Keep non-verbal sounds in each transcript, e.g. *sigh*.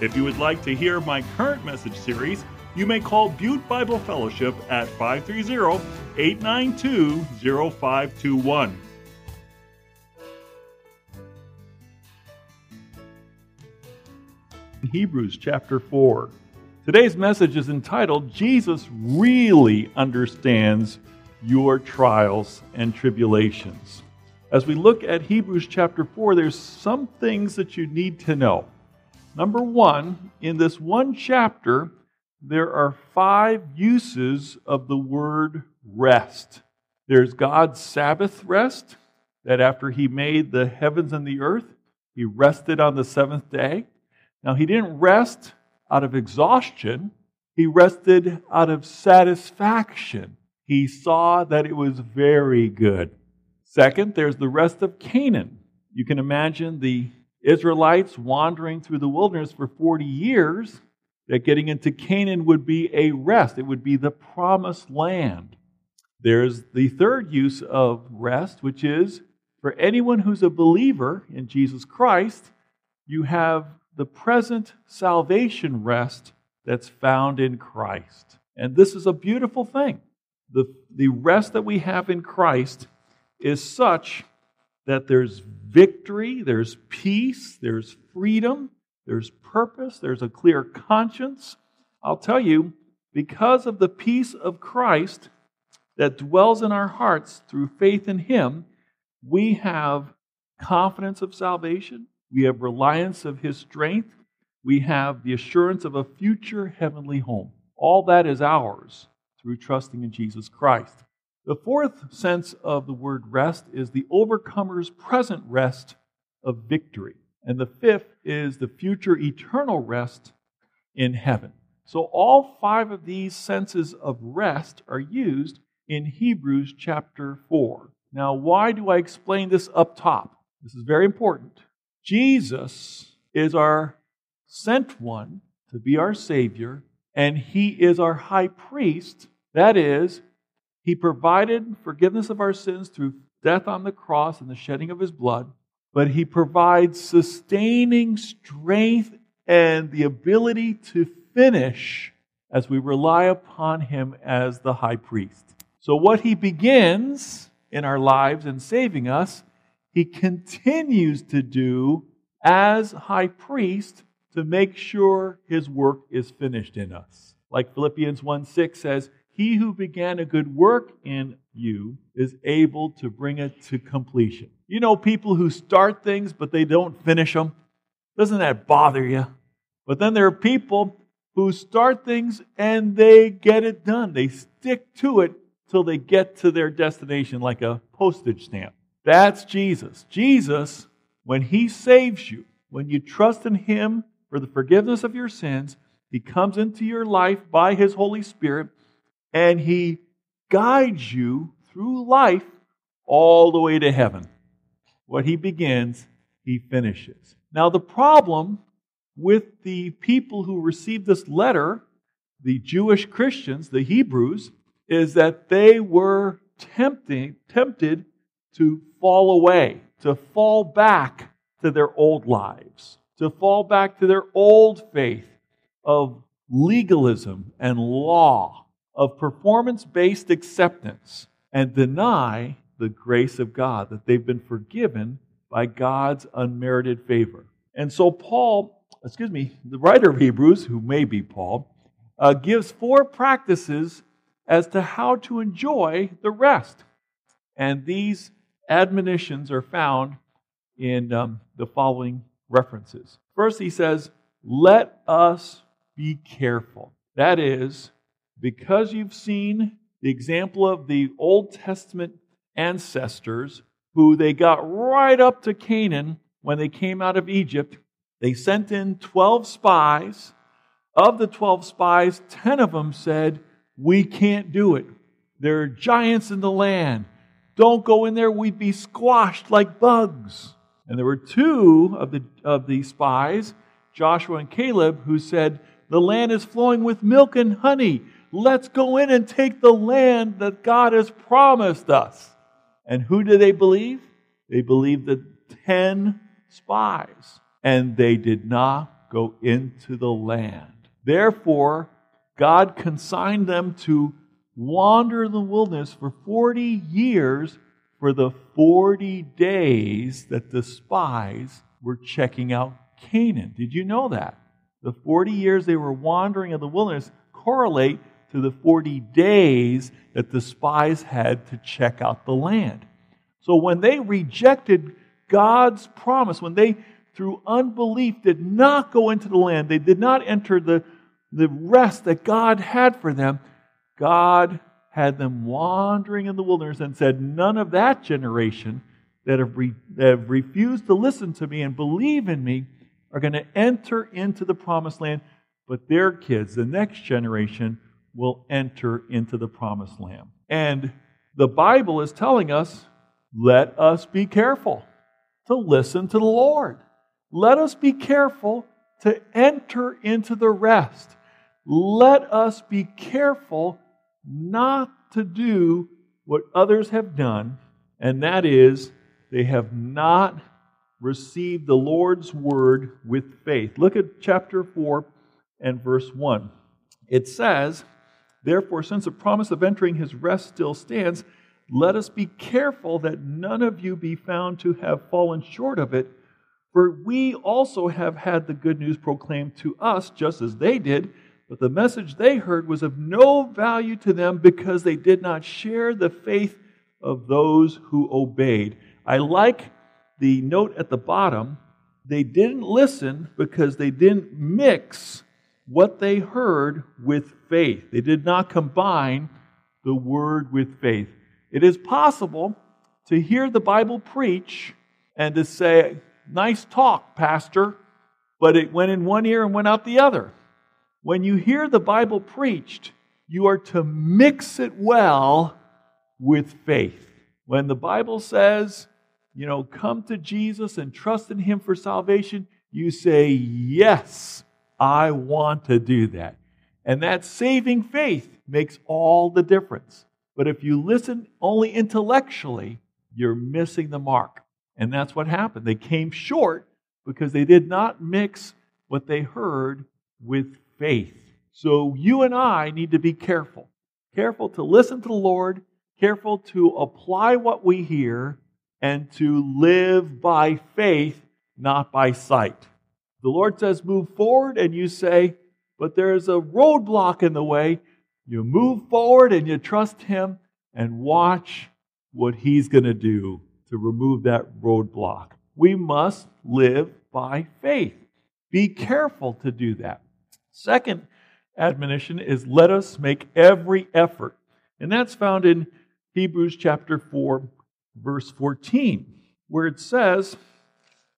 If you would like to hear my current message series, you may call Butte Bible Fellowship at 530 892 0521. Hebrews chapter 4. Today's message is entitled Jesus Really Understands Your Trials and Tribulations. As we look at Hebrews chapter 4, there's some things that you need to know. Number one, in this one chapter, there are five uses of the word rest. There's God's Sabbath rest, that after He made the heavens and the earth, He rested on the seventh day. Now, He didn't rest out of exhaustion, He rested out of satisfaction. He saw that it was very good. Second, there's the rest of Canaan. You can imagine the Israelites wandering through the wilderness for 40 years that getting into Canaan would be a rest, it would be the promised land. There's the third use of rest, which is for anyone who's a believer in Jesus Christ, you have the present salvation rest that's found in Christ. And this is a beautiful thing. The, the rest that we have in Christ is such that there's victory, there's peace, there's freedom, there's purpose, there's a clear conscience. I'll tell you, because of the peace of Christ that dwells in our hearts through faith in Him, we have confidence of salvation, we have reliance of His strength, we have the assurance of a future heavenly home. All that is ours through trusting in Jesus Christ. The fourth sense of the word rest is the overcomer's present rest of victory. And the fifth is the future eternal rest in heaven. So all five of these senses of rest are used in Hebrews chapter 4. Now, why do I explain this up top? This is very important. Jesus is our sent one to be our Savior, and He is our high priest. That is, He provided forgiveness of our sins through death on the cross and the shedding of His blood but He provides sustaining strength and the ability to finish as we rely upon Him as the high priest. So, what He begins in our lives and saving us, He continues to do as high priest to make sure His work is finished in us. Like Philippians 1 6 says, He who began a good work in you is able to bring it to completion. You know, people who start things but they don't finish them. Doesn't that bother you? But then there are people who start things and they get it done. They stick to it till they get to their destination like a postage stamp. That's Jesus. Jesus, when He saves you, when you trust in Him for the forgiveness of your sins, He comes into your life by His Holy Spirit and He guides you through life all the way to heaven. What he begins, he finishes. Now, the problem with the people who received this letter, the Jewish Christians, the Hebrews, is that they were tempting, tempted to fall away, to fall back to their old lives, to fall back to their old faith of legalism and law, of performance based acceptance, and deny the grace of God, that they've been forgiven by God's unmerited favor. And so, Paul, excuse me, the writer of Hebrews, who may be Paul, uh, gives four practices as to how to enjoy the rest. And these admonitions are found in um, the following references. First, he says, Let us be careful. That is, because you've seen the example of the Old Testament ancestors who they got right up to Canaan when they came out of Egypt. They sent in 12 spies Of the 12 spies, 10 of them said, We can't do it. There are giants in the land. Don't go in there, we'd be squashed like bugs. And there were two of the, of the spies, Joshua and Caleb, who said, The land is flowing with milk and honey. Let's go in and take the land that God has promised us. And who did they believe? They believed the 10 spies. And they did not go into the land. Therefore, God consigned them to wander in the wilderness for 40 years for the 40 days that the spies were checking out Canaan. Did you know that? The 40 years they were wandering in the wilderness correlate to the 40 days that the spies had to check out the land. So when they rejected God's promise, when they, through unbelief, did not go into the land, they did not enter the, the rest that God had for them, God had them wandering in the wilderness and said, None of that generation that have, re- that have refused to listen to me and believe in me are going to enter into the promised land, but their kids, the next generation, will enter into the promised land. And the Bible is telling us let us be careful to listen to the Lord. Let us be careful to enter into the rest. Let us be careful not to do what others have done, and that is they have not received the Lord's word with faith. Look at chapter 4 and verse 1. It says, Therefore, since the promise of entering his rest still stands, let us be careful that none of you be found to have fallen short of it. For we also have had the good news proclaimed to us, just as they did, but the message they heard was of no value to them because they did not share the faith of those who obeyed. I like the note at the bottom. They didn't listen because they didn't mix what they heard with faith. They did not combine the word with faith. It is possible to hear the Bible preach and to say, Nice talk, Pastor, but it went in one ear and went out the other. When you hear the Bible preached, you are to mix it well with faith. When the Bible says, you know, come to Jesus and trust in Him for salvation, you say, Yes, I want to do that. And that saving faith makes all the difference. But if you listen only intellectually, you're missing the mark. And that's what happened. They came short because they did not mix what they heard with faith. So you and I need to be careful. Careful to listen to the Lord, careful to apply what we hear, and to live by faith, not by sight. The Lord says, move forward, and you say, but there's a roadblock in the way. You move forward and you trust Him and watch what He's going to do to remove that roadblock. We must live by faith. Be careful to do that. Second admonition is let us make every effort. And that's found in Hebrews chapter 4, verse 14, where it says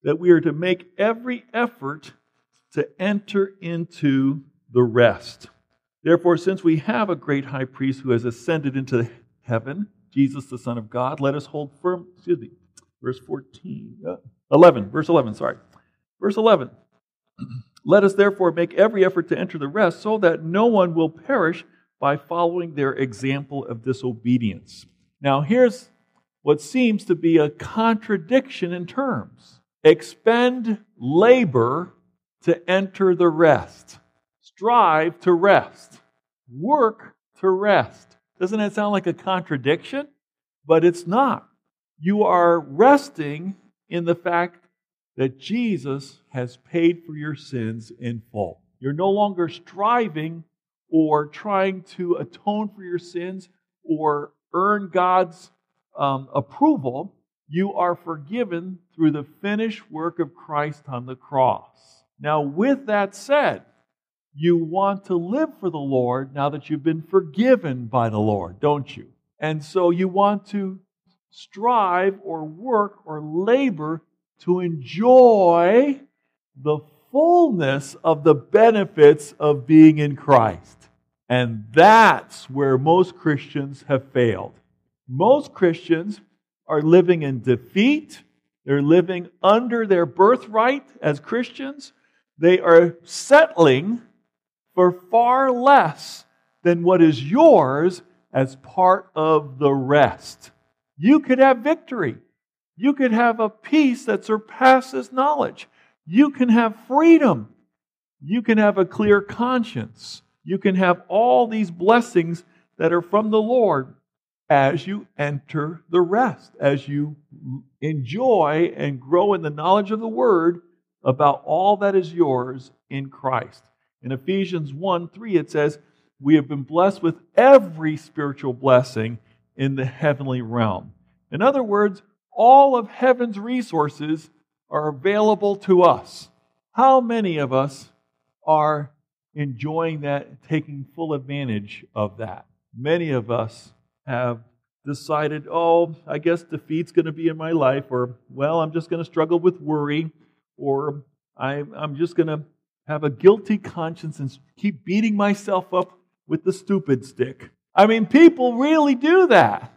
that we are to make every effort to enter into the rest. Therefore, since we have a great high priest who has ascended into heaven, Jesus, the Son of God, let us hold firm. Excuse me. Verse 14. Uh, 11. Verse 11, sorry. Verse 11. *clears throat* Let us therefore make every effort to enter the rest so that no one will perish by following their example of disobedience. Now, here's what seems to be a contradiction in terms expend labor to enter the rest strive to rest, work to rest. Doesn't that sound like a contradiction? But it's not. You are resting in the fact that Jesus has paid for your sins in full. You're no longer striving or trying to atone for your sins or earn God's um, approval. You are forgiven through the finished work of Christ on the cross. Now, with that said, you want to live for the Lord now that you've been forgiven by the Lord, don't you? And so you want to strive or work or labor to enjoy the fullness of the benefits of being in Christ. And that's where most Christians have failed. Most Christians are living in defeat. They're living under their birthright as Christians. They are settling for far less than what is yours as part of the rest. You could have victory. You could have a peace that surpasses knowledge. You can have freedom. You can have a clear conscience. You can have all these blessings that are from the Lord as you enter the rest, as you enjoy and grow in the knowledge of the Word about all that is yours in Christ. In Ephesians 1 3, it says, We have been blessed with every spiritual blessing in the heavenly realm. In other words, all of heaven's resources are available to us. How many of us are enjoying that, taking full advantage of that? Many of us have decided, oh, I guess defeat's going to be in my life, or, well, I'm just going to struggle with worry, or I'm just going to have a guilty conscience and keep beating myself up with the stupid stick. I mean, people really do that.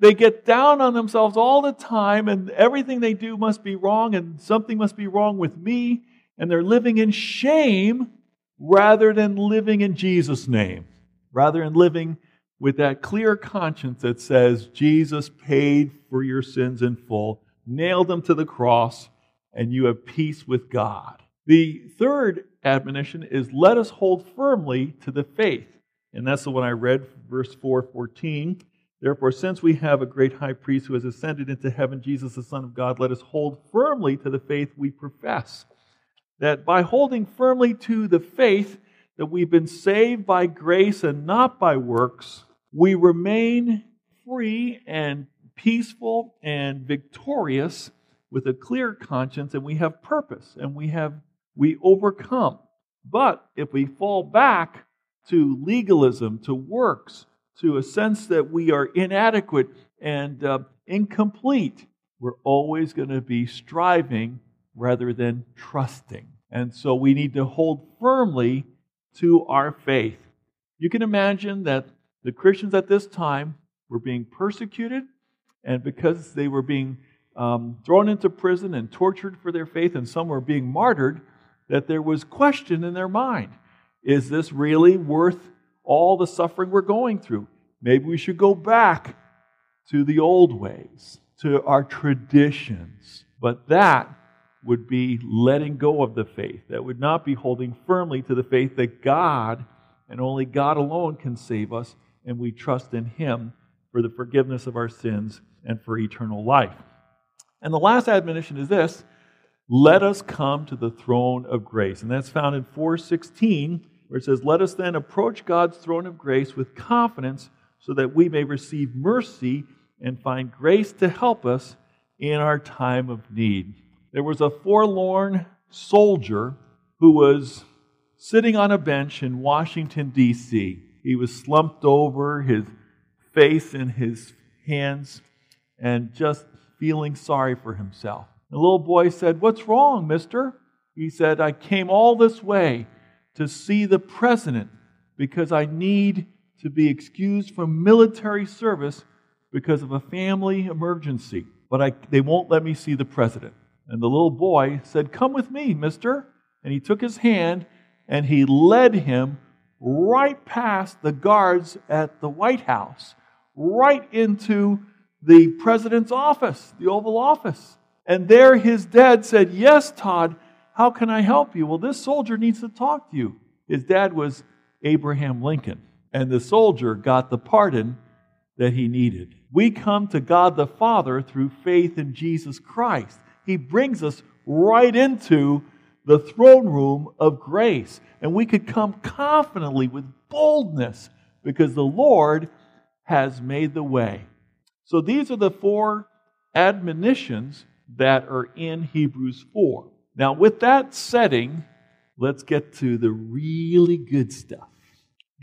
They get down on themselves all the time, and everything they do must be wrong, and something must be wrong with me, and they're living in shame rather than living in Jesus' name, rather than living with that clear conscience that says, Jesus paid for your sins in full, nailed them to the cross, and you have peace with God. The third admonition is let us hold firmly to the faith. And that's the one I read, verse 414. Therefore, since we have a great high priest who has ascended into heaven, Jesus, the Son of God, let us hold firmly to the faith we profess. That by holding firmly to the faith that we've been saved by grace and not by works, we remain free and peaceful and victorious with a clear conscience and we have purpose and we have we overcome. But if we fall back to legalism, to works, to a sense that we are inadequate and uh, incomplete, we're always going to be striving rather than trusting. And so we need to hold firmly to our faith. You can imagine that the Christians at this time were being persecuted, and because they were being um, thrown into prison and tortured for their faith, and some were being martyred, that there was question in their mind. Is this really worth all the suffering we're going through. Maybe we should go back to the old ways, to our traditions. But that would be letting go of the faith. That would not be holding firmly to the faith that God and only God alone can save us, and we trust in Him for the forgiveness of our sins and for eternal life. And the last admonition is this let us come to the throne of grace. And that's found in 416 where it says, Let us then approach God's throne of grace with confidence so that we may receive mercy and find grace to help us in our time of need. There was a forlorn soldier who was sitting on a bench in Washington, D.C. He was slumped over, his face in his hands, and just feeling sorry for himself. The little boy said, What's wrong, mister? He said, I came all this way to see the president because I need to be excused from military service because of a family emergency. But I, they won't let me see the president. And the little boy said, Come with me, mister. And he took his hand and he led him right past the guards at the White House, right into the president's office, the Oval Office. And there his dad said, Yes, Todd, how can I help you? Well, this soldier needs to talk to you. His dad was Abraham Lincoln, and the soldier got the pardon that he needed. We come to God the Father through faith in Jesus Christ. He brings us right into the throne room of grace, and we could come confidently with boldness because the Lord has made the way. So these are the four admonitions that are in Hebrews 4. Now, with that setting, let's get to the really good stuff.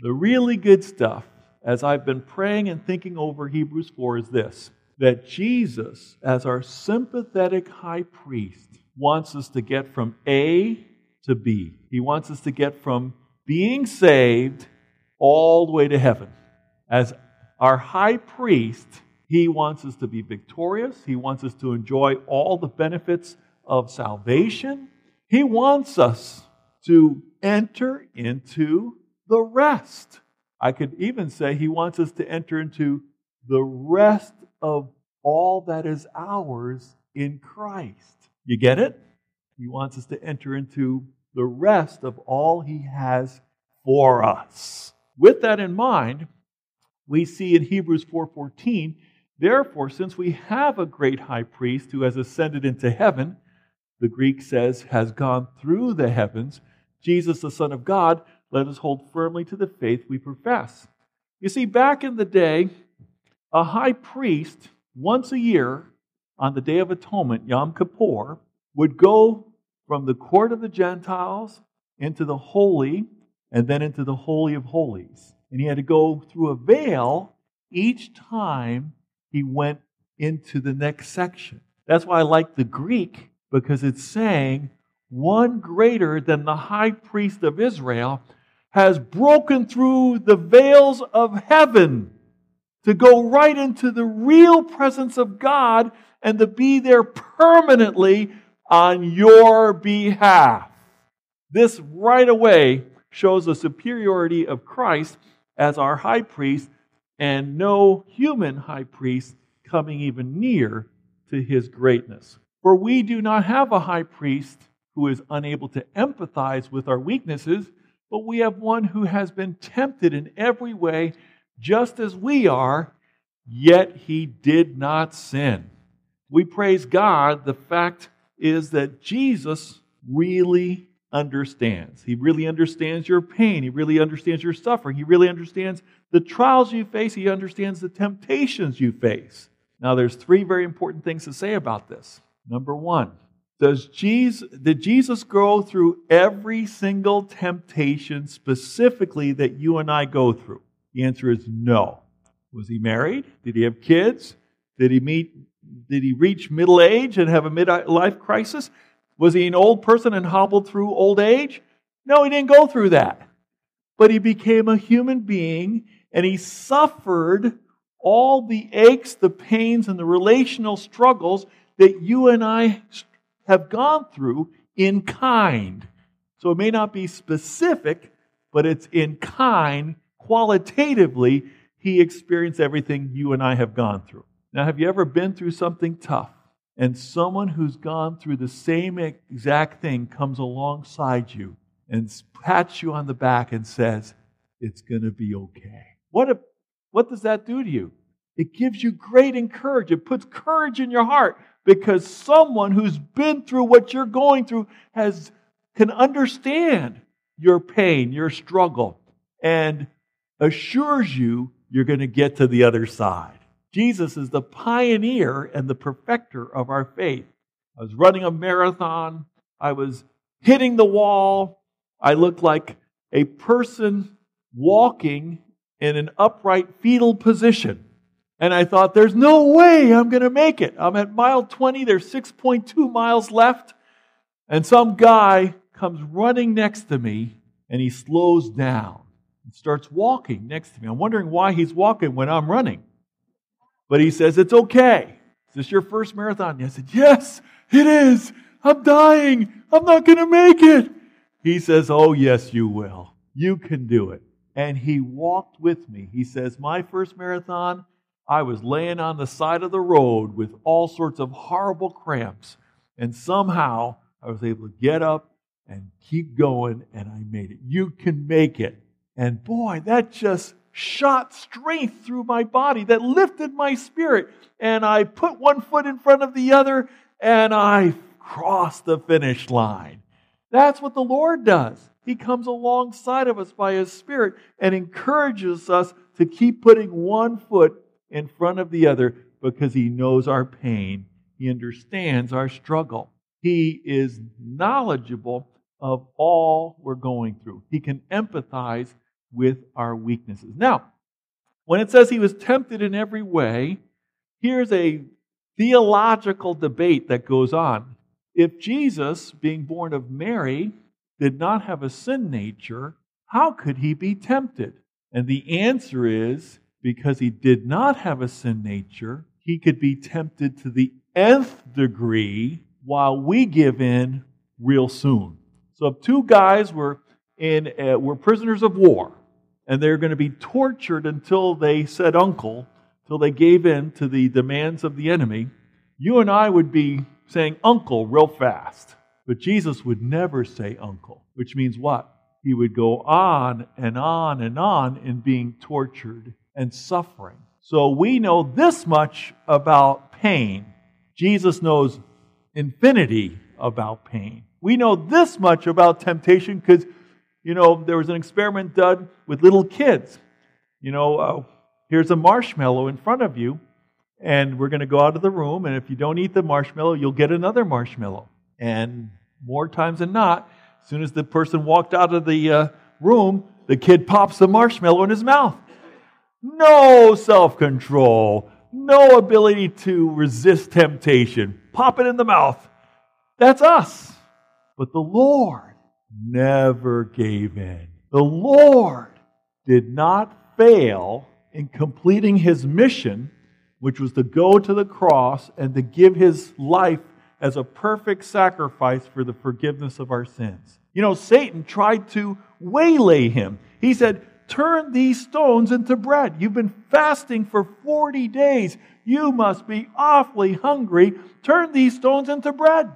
The really good stuff, as I've been praying and thinking over Hebrews 4, is this that Jesus, as our sympathetic high priest, wants us to get from A to B. He wants us to get from being saved all the way to heaven. As our high priest, he wants us to be victorious. He wants us to enjoy all the benefits of salvation. He wants us to enter into the rest. I could even say he wants us to enter into the rest of all that is ours in Christ. You get it? He wants us to enter into the rest of all he has for us. With that in mind, we see in Hebrews 4:14, therefore since we have a great high priest who has ascended into heaven, the Greek says has gone through the heavens, Jesus the son of God, let us hold firmly to the faith we profess. You see, back in the day, a high priest, once a year, on the Day of Atonement, Yom Kippur, would go from the court of the Gentiles into the holy and then into the Holy of Holies. And he had to go through a veil each time he went into the next section. That's why I like the Greek, because it's saying one greater than the high priest of Israel has broken through the veils of heaven to go right into the real presence of God and to be there permanently on your behalf. This right away shows the superiority of Christ as our high priest and no human high priest coming even near to his greatness. For we do not have a high priest who is unable to empathize with our weaknesses but we have one who has been tempted in every way, just as we are, yet he did not sin. We praise God. The fact is that Jesus really understands. He really understands your pain. He really understands your suffering. He really understands the trials you face. He understands the temptations you face. Now, there's three very important things to say about this. Number one, does Jesus, did Jesus go through every single temptation specifically that you and I go through? The answer is no. Was he married? Did he have kids? Did he meet did he reach middle age and have a midlife crisis? Was he an old person and hobbled through old age? No, he didn't go through that. But he became a human being and he suffered all the aches, the pains, and the relational struggles that you and I have gone through in kind. So it may not be specific, but it's in kind, qualitatively, he experienced everything you and I have gone through. Now, have you ever been through something tough and someone who's gone through the same exact thing comes alongside you and pats you on the back and says, It's going to be okay? What, a, what does that do to you? It gives you great encouragement. It puts courage in your heart because someone who's been through what you're going through has can understand your pain, your struggle, and assures you you're going to get to the other side. Jesus is the pioneer and the perfecter of our faith. I was running a marathon. I was hitting the wall. I looked like a person walking in an upright fetal position. And I thought, there's no way I'm going to make it. I'm at mile 20, there's 6.2 miles left. And some guy comes running next to me and he slows down and starts walking next to me. I'm wondering why he's walking when I'm running. But he says, It's okay. Is this your first marathon? And I said, Yes, it is. I'm dying. I'm not going to make it. He says, Oh, yes, you will. You can do it. And he walked with me. He says, My first marathon, I was laying on the side of the road with all sorts of horrible cramps. And somehow I was able to get up and keep going, and I made it. You can make it. And boy, that just shot strength through my body, that lifted my spirit. And I put one foot in front of the other, and I crossed the finish line. That's what the Lord does. He comes alongside of us by His Spirit and encourages us to keep putting one foot in front of the other because he knows our pain. He understands our struggle. He is knowledgeable of all we're going through. He can empathize with our weaknesses. Now, when it says he was tempted in every way, here's a theological debate that goes on. If Jesus, being born of Mary, did not have a sin nature, how could he be tempted? And the answer is because he did not have a sin nature, he could be tempted to the nth degree while we give in real soon. So if two guys were in uh, were prisoners of war and they're going to be tortured until they said uncle, till they gave in to the demands of the enemy, you and I would be saying uncle real fast. But Jesus would never say uncle, which means what? He would go on and on and on in being tortured and suffering. So we know this much about pain. Jesus knows infinity about pain. We know this much about temptation because, you know, there was an experiment done with little kids. You know, uh, here's a marshmallow in front of you, and we're going to go out of the room, and if you don't eat the marshmallow, you'll get another marshmallow. And more times than not, as soon as the person walked out of the uh, room, the kid pops the marshmallow in his mouth. No self control, no ability to resist temptation. Pop it in the mouth. That's us. But the Lord never gave in. The Lord did not fail in completing his mission, which was to go to the cross and to give his life as a perfect sacrifice for the forgiveness of our sins. You know, Satan tried to waylay him. He said, Turn these stones into bread. You've been fasting for 40 days. You must be awfully hungry. Turn these stones into bread.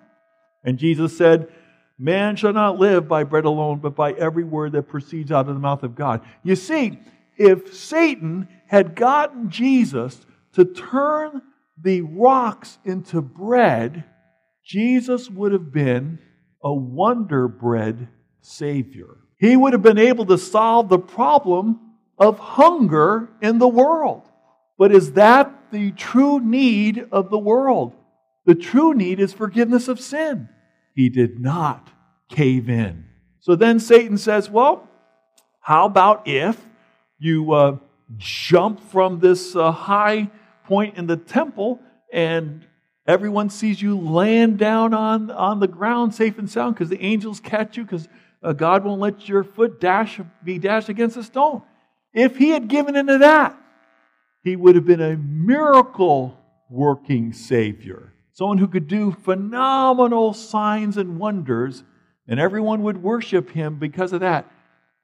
And Jesus said, Man shall not live by bread alone, but by every word that proceeds out of the mouth of God. You see, if Satan had gotten Jesus to turn the rocks into bread, Jesus would have been a wonder bread Savior. He would have been able to solve the problem of hunger in the world. But is that the true need of the world? The true need is forgiveness of sin. He did not cave in. So then Satan says, Well, how about if you uh, jump from this uh, high point in the temple and Everyone sees you land down on, on the ground safe and sound because the angels catch you because uh, God won't let your foot dash be dashed against a stone. If he had given into that, he would have been a miracle working Savior. Someone who could do phenomenal signs and wonders, and everyone would worship him because of that.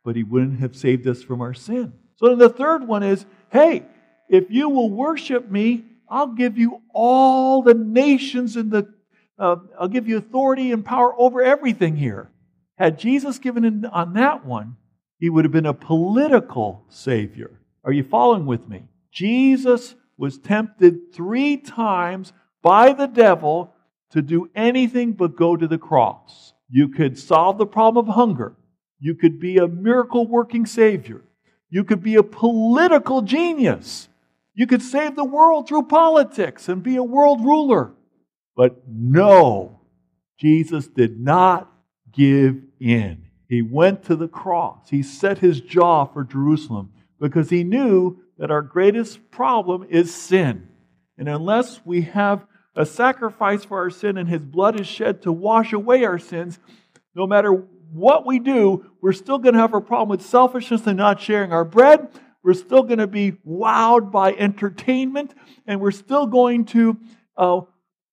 But he wouldn't have saved us from our sin. So then the third one is hey, if you will worship me, I'll give you all the nations and the, uh, I'll give you authority and power over everything here. Had Jesus given in on that one, he would have been a political savior. Are you following with me? Jesus was tempted three times by the devil to do anything but go to the cross. You could solve the problem of hunger. You could be a miracle working savior. You could be a political genius. You could save the world through politics and be a world ruler. But no, Jesus did not give in. He went to the cross. He set his jaw for Jerusalem because he knew that our greatest problem is sin. And unless we have a sacrifice for our sin and his blood is shed to wash away our sins, no matter what we do, we're still going to have a problem with selfishness and not sharing our bread. We're still going to be wowed by entertainment, and we're still going to uh,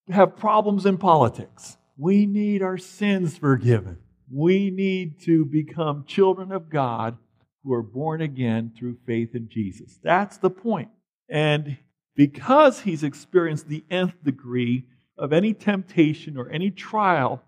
have problems in politics. We need our sins forgiven. We need to become children of God who are born again through faith in Jesus. That's the point. And because he's experienced the nth degree of any temptation or any trial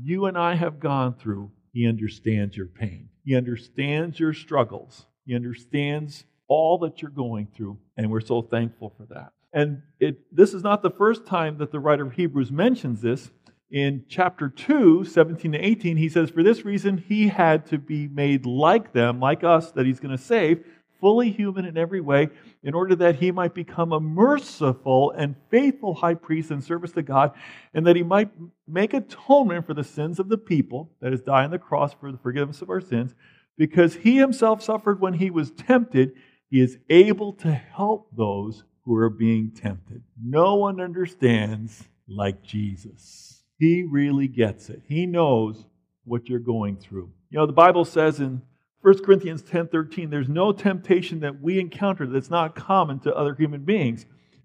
you and I have gone through, he understands your pain. He understands your struggles. He understands all that you're going through, and we're so thankful for that. And it, this is not the first time that the writer of Hebrews mentions this. In chapter 2, 17 to 18, he says, For this reason, he had to be made like them, like us, that he's going to save, fully human in every way, in order that he might become a merciful and faithful high priest in service to God, and that he might make atonement for the sins of the people, that is, die on the cross for the forgiveness of our sins, because he himself suffered when he was tempted, he is able to help those who are being tempted. No one understands like Jesus. He really gets it. He knows what you're going through. You know, the Bible says in 1 Corinthians 10:13, there's no temptation that we encounter that's not common to other human beings.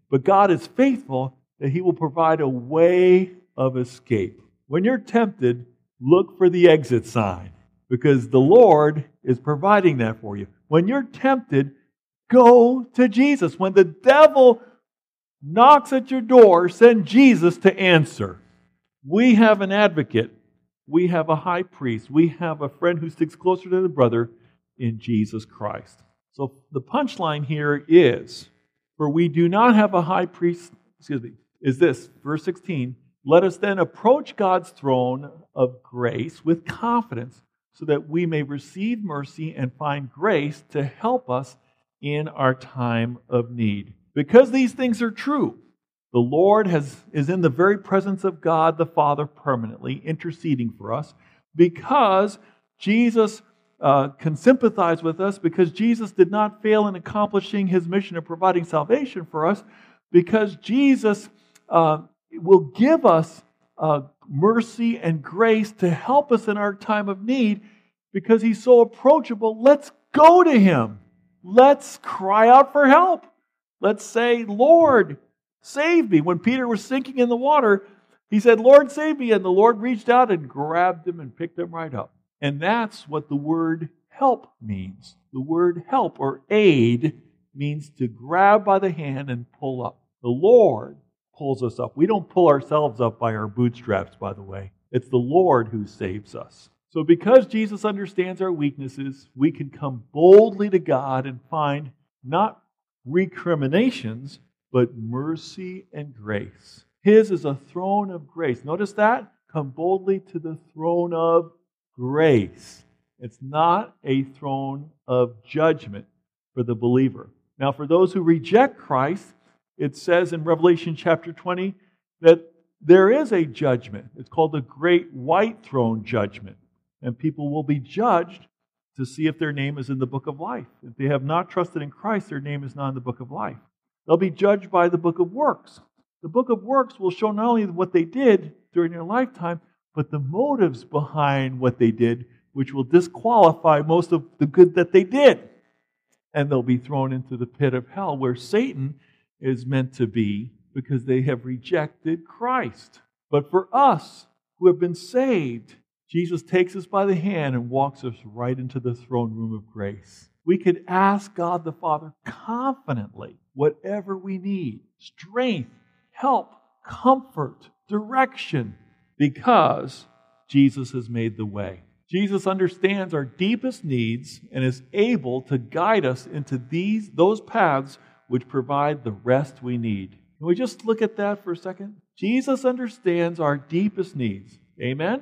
But God is faithful that he will provide a way of escape. When you're tempted, look for the exit sign because the Lord is providing that for you. When you're tempted, go to Jesus. When the devil knocks at your door, send Jesus to answer. We have an advocate. We have a high priest. We have a friend who sticks closer to the brother in Jesus Christ. So the punchline here is for we do not have a high priest, excuse me, is this, verse 16. Let us then approach God's throne of grace with confidence so that we may receive mercy and find grace to help us in our time of need. Because these things are true, the Lord has, is in the very presence of God the Father permanently, interceding for us, because Jesus uh, can sympathize with us, because Jesus did not fail in accomplishing his mission of providing salvation for us, because Jesus uh, will give us uh, mercy and grace to help us in our time of need, because he's so approachable. Let's go to him. Let's cry out for help. Let's say, Lord, save me. When Peter was sinking in the water, he said, Lord, save me. And the Lord reached out and grabbed him and picked him right up. And that's what the word help means. The word help or aid means to grab by the hand and pull up. The Lord pulls us up. We don't pull ourselves up by our bootstraps, by the way. It's the Lord who saves us. So, because Jesus understands our weaknesses, we can come boldly to God and find not recriminations, but mercy and grace. His is a throne of grace. Notice that? Come boldly to the throne of grace. It's not a throne of judgment for the believer. Now, for those who reject Christ, it says in Revelation chapter 20 that there is a judgment. It's called the Great White Throne Judgment. And people will be judged to see if their name is in the book of life. If they have not trusted in Christ, their name is not in the book of life. They'll be judged by the book of works. The book of works will show not only what they did during their lifetime, but the motives behind what they did, which will disqualify most of the good that they did. And they'll be thrown into the pit of hell where Satan is meant to be because they have rejected Christ. But for us who have been saved, Jesus takes us by the hand and walks us right into the throne room of grace. We could ask God the Father confidently whatever we need strength, help, comfort, direction because Jesus has made the way. Jesus understands our deepest needs and is able to guide us into these those paths which provide the rest we need. Can we just look at that for a second? Jesus understands our deepest needs. Amen.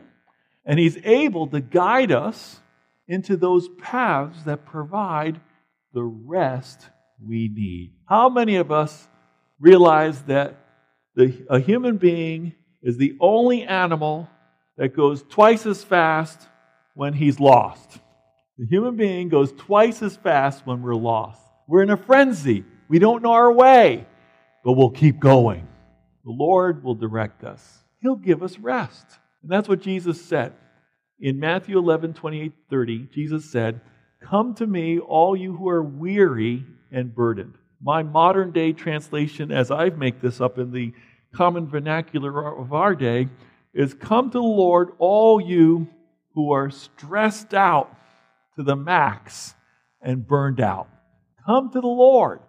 And He's able to guide us into those paths that provide the rest we need. How many of us realize that the, a human being is the only animal that goes twice as fast when he's lost? The human being goes twice as fast when we're lost. We're in a frenzy. We don't know our way, but we'll keep going. The Lord will direct us, He'll give us rest. And that's what Jesus said. In Matthew 11, 28, 30, Jesus said, Come to me, all you who are weary and burdened. My modern day translation, as I make this up in the common vernacular of our day, is Come to the Lord, all you who are stressed out to the max and burned out. Come to the Lord.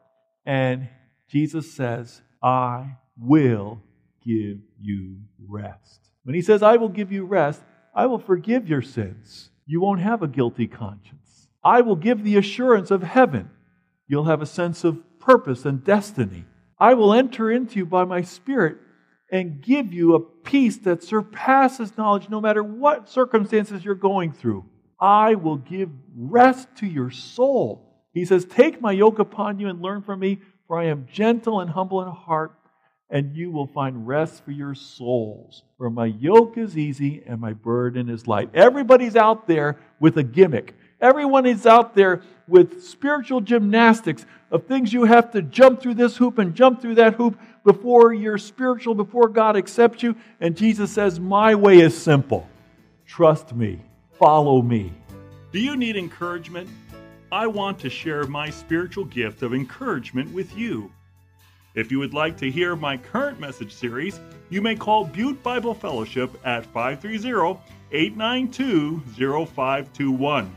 And Jesus says, I will give you rest. When he says, I will give you rest, I will forgive your sins. You won't have a guilty conscience. I will give the assurance of heaven. You'll have a sense of purpose and destiny. I will enter into you by my Spirit and give you a peace that surpasses knowledge no matter what circumstances you're going through. I will give rest to your soul. He says, Take my yoke upon you and learn from me, for I am gentle and humble in heart, and you will find rest for your souls. For my yoke is easy and my burden is light. Everybody's out there with a gimmick. Everyone is out there with spiritual gymnastics of things you have to jump through this hoop and jump through that hoop before you're spiritual, before God accepts you. And Jesus says, My way is simple. Trust me. Follow me. Do you need encouragement? I want to share my spiritual gift of encouragement with you. If you would like to hear my current message series, you may call Butte Bible Fellowship at 530 892 0521.